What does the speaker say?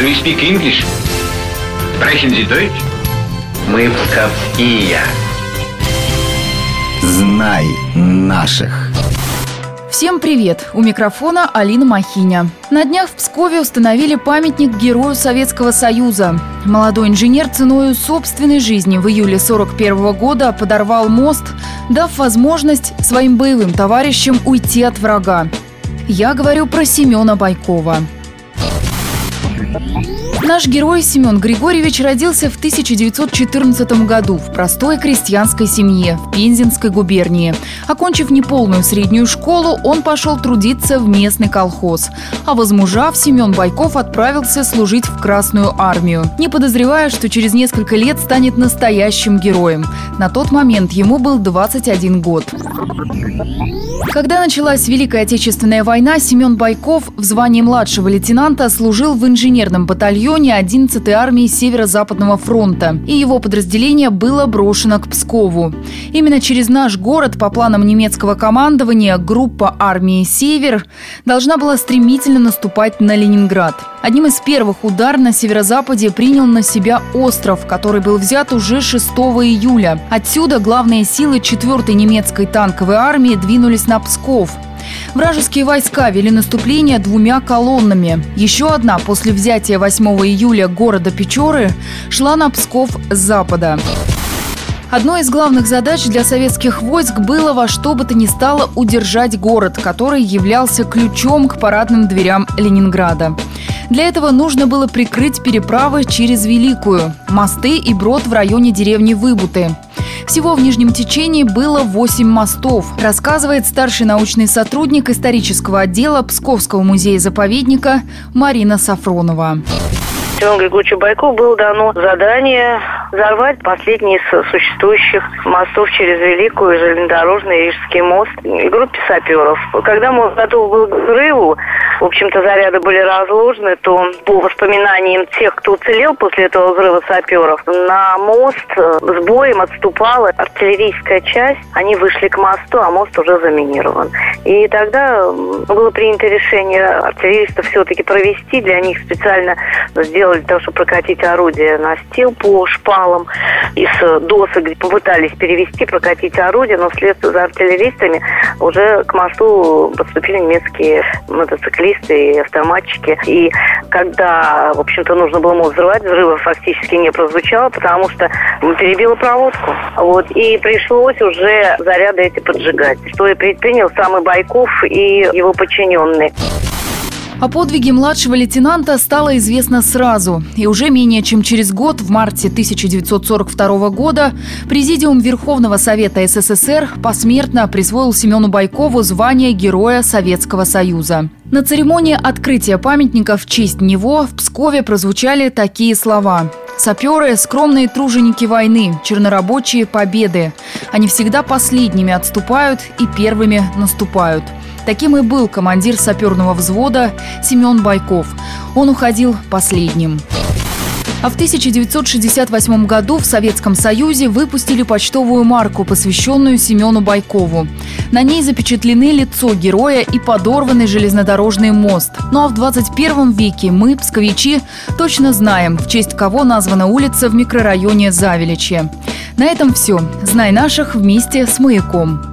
Do you speak English? Sprechen Sie Deutsch? Мы псковские. Знай наших. Всем привет! У микрофона Алина Махиня. На днях в Пскове установили памятник герою Советского Союза. Молодой инженер ценой собственной жизни в июле 41 года подорвал мост, дав возможность своим боевым товарищам уйти от врага. Я говорю про Семена Байкова. Yeah. Наш герой Семен Григорьевич родился в 1914 году в простой крестьянской семье в Пензенской губернии. Окончив неполную среднюю школу, он пошел трудиться в местный колхоз. А возмужав, Семен Байков отправился служить в Красную армию, не подозревая, что через несколько лет станет настоящим героем. На тот момент ему был 21 год. Когда началась Великая Отечественная война, Семен Байков в звании младшего лейтенанта служил в инженерном батальоне 11-й армии Северо-Западного фронта, и его подразделение было брошено к Пскову. Именно через наш город, по планам немецкого командования, группа армии «Север» должна была стремительно наступать на Ленинград. Одним из первых удар на северо-западе принял на себя остров, который был взят уже 6 июля. Отсюда главные силы 4-й немецкой танковой армии двинулись на Псков. Вражеские войска вели наступление двумя колоннами. Еще одна после взятия 8 июля города Печоры шла на Псков с запада. Одной из главных задач для советских войск было во что бы то ни стало удержать город, который являлся ключом к парадным дверям Ленинграда. Для этого нужно было прикрыть переправы через Великую, мосты и брод в районе деревни Выбуты. Всего в Нижнем течении было 8 мостов, рассказывает старший научный сотрудник исторического отдела Псковского музея-заповедника Марина Сафронова. Семену Григорьевичу Байкову было дано задание взорвать последний из существующих мостов через Великую железнодорожный Рижский мост группе саперов. Когда мост готов был к взрыву, в общем-то, заряды были разложены, то по воспоминаниям тех, кто уцелел после этого взрыва саперов, на мост с боем отступала артиллерийская часть. Они вышли к мосту, а мост уже заминирован. И тогда было принято решение артиллеристов все-таки провести. Для них специально сделали того, чтобы прокатить орудие настил по шпалам. Из досок попытались перевести, прокатить орудие, но вслед за артиллеристами уже к мосту подступили немецкие мотоциклисты артиллеристы и автоматчики. И когда, в общем-то, нужно было мост взрывать, взрыва фактически не прозвучало, потому что перебило проводку. Вот. И пришлось уже заряды эти поджигать, что и предпринял самый Байков и его подчиненные. О подвиге младшего лейтенанта стало известно сразу. И уже менее чем через год, в марте 1942 года, Президиум Верховного Совета СССР посмертно присвоил Семену Байкову звание Героя Советского Союза. На церемонии открытия памятника в честь него в Пскове прозвучали такие слова. Саперы – скромные труженики войны, чернорабочие – победы. Они всегда последними отступают и первыми наступают – Таким и был командир саперного взвода Семен Байков. Он уходил последним. А в 1968 году в Советском Союзе выпустили почтовую марку, посвященную Семену Байкову. На ней запечатлены лицо героя и подорванный железнодорожный мост. Ну а в 21 веке мы, псковичи, точно знаем, в честь кого названа улица в микрорайоне Завеличье. На этом все. Знай наших вместе с «Маяком».